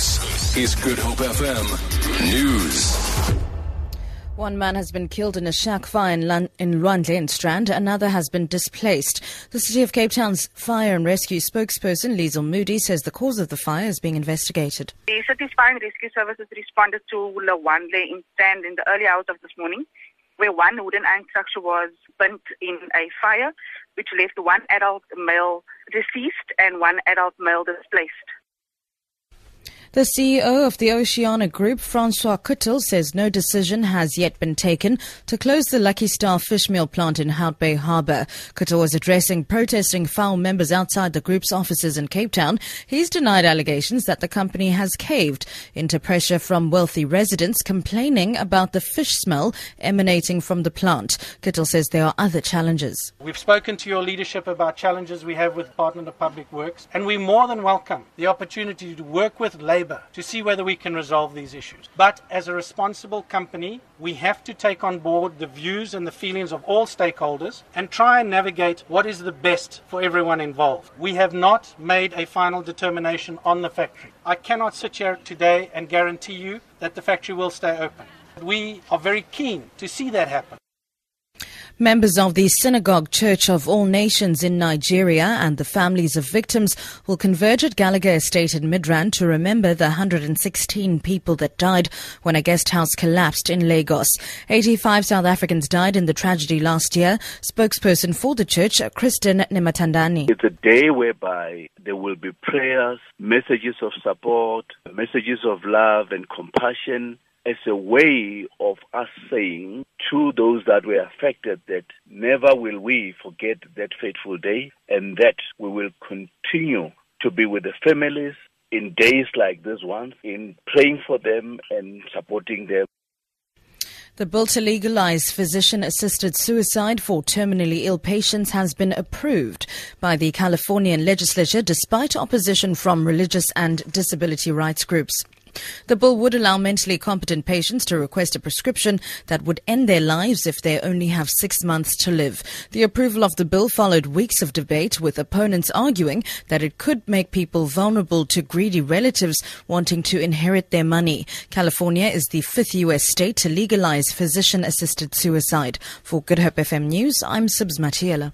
This is Good Hope FM News. One man has been killed in a shack fire in, Lon- in Lwandle and Strand. Another has been displaced. The City of Cape Town's fire and rescue spokesperson, Liesl Moody, says the cause of the fire is being investigated. The City's Fire and Rescue Services responded to Lwandle in Strand in the early hours of this morning, where one wooden iron structure was burnt in a fire, which left one adult male deceased and one adult male displaced. The CEO of the Oceana Group, Francois Kuttel, says no decision has yet been taken to close the Lucky Star fishmeal plant in Hout Bay Harbour. Kuttel was addressing protesting FAWU members outside the group's offices in Cape Town. He's denied allegations that the company has caved into pressure from wealthy residents complaining about the fish smell emanating from the plant. Kuttel says there are other challenges. We've spoken to your leadership about challenges we have with Department of Public Works, and we more than welcome the opportunity to work with Labour to see whether we can resolve these issues. But as a responsible company, we have to take on board the views and the feelings of all stakeholders and try and navigate what is the best for everyone involved. We have not made a final determination on the factory. I cannot sit here today and guarantee you that the factory will stay open. We are very keen to see that happen. Members of the Synagogue Church of All Nations in Nigeria and the families of victims will converge at Gallagher Estate in Midrand to remember the 116 people that died when a guest house collapsed in Lagos. 85 South Africans died in the tragedy last year. Spokesperson for the church, Kristen Nematandani. It's a day whereby there will be prayers, messages of support, messages of love and compassion as a way of us saying to those that were affected that never will we forget that fateful day and that we will continue to be with the families in days like this one, in praying for them and supporting them. The bill to legalize physician assisted suicide for terminally ill patients has been approved by the Californian legislature despite opposition from religious and disability rights groups. The bill would allow mentally competent patients to request a prescription that would end their lives if they only have six months to live. The approval of the bill followed weeks of debate, with opponents arguing that it could make people vulnerable to greedy relatives wanting to inherit their money. California is the fifth U.S. state to legalize physician assisted suicide. For Good Hope FM News, I'm Sibs Matiela.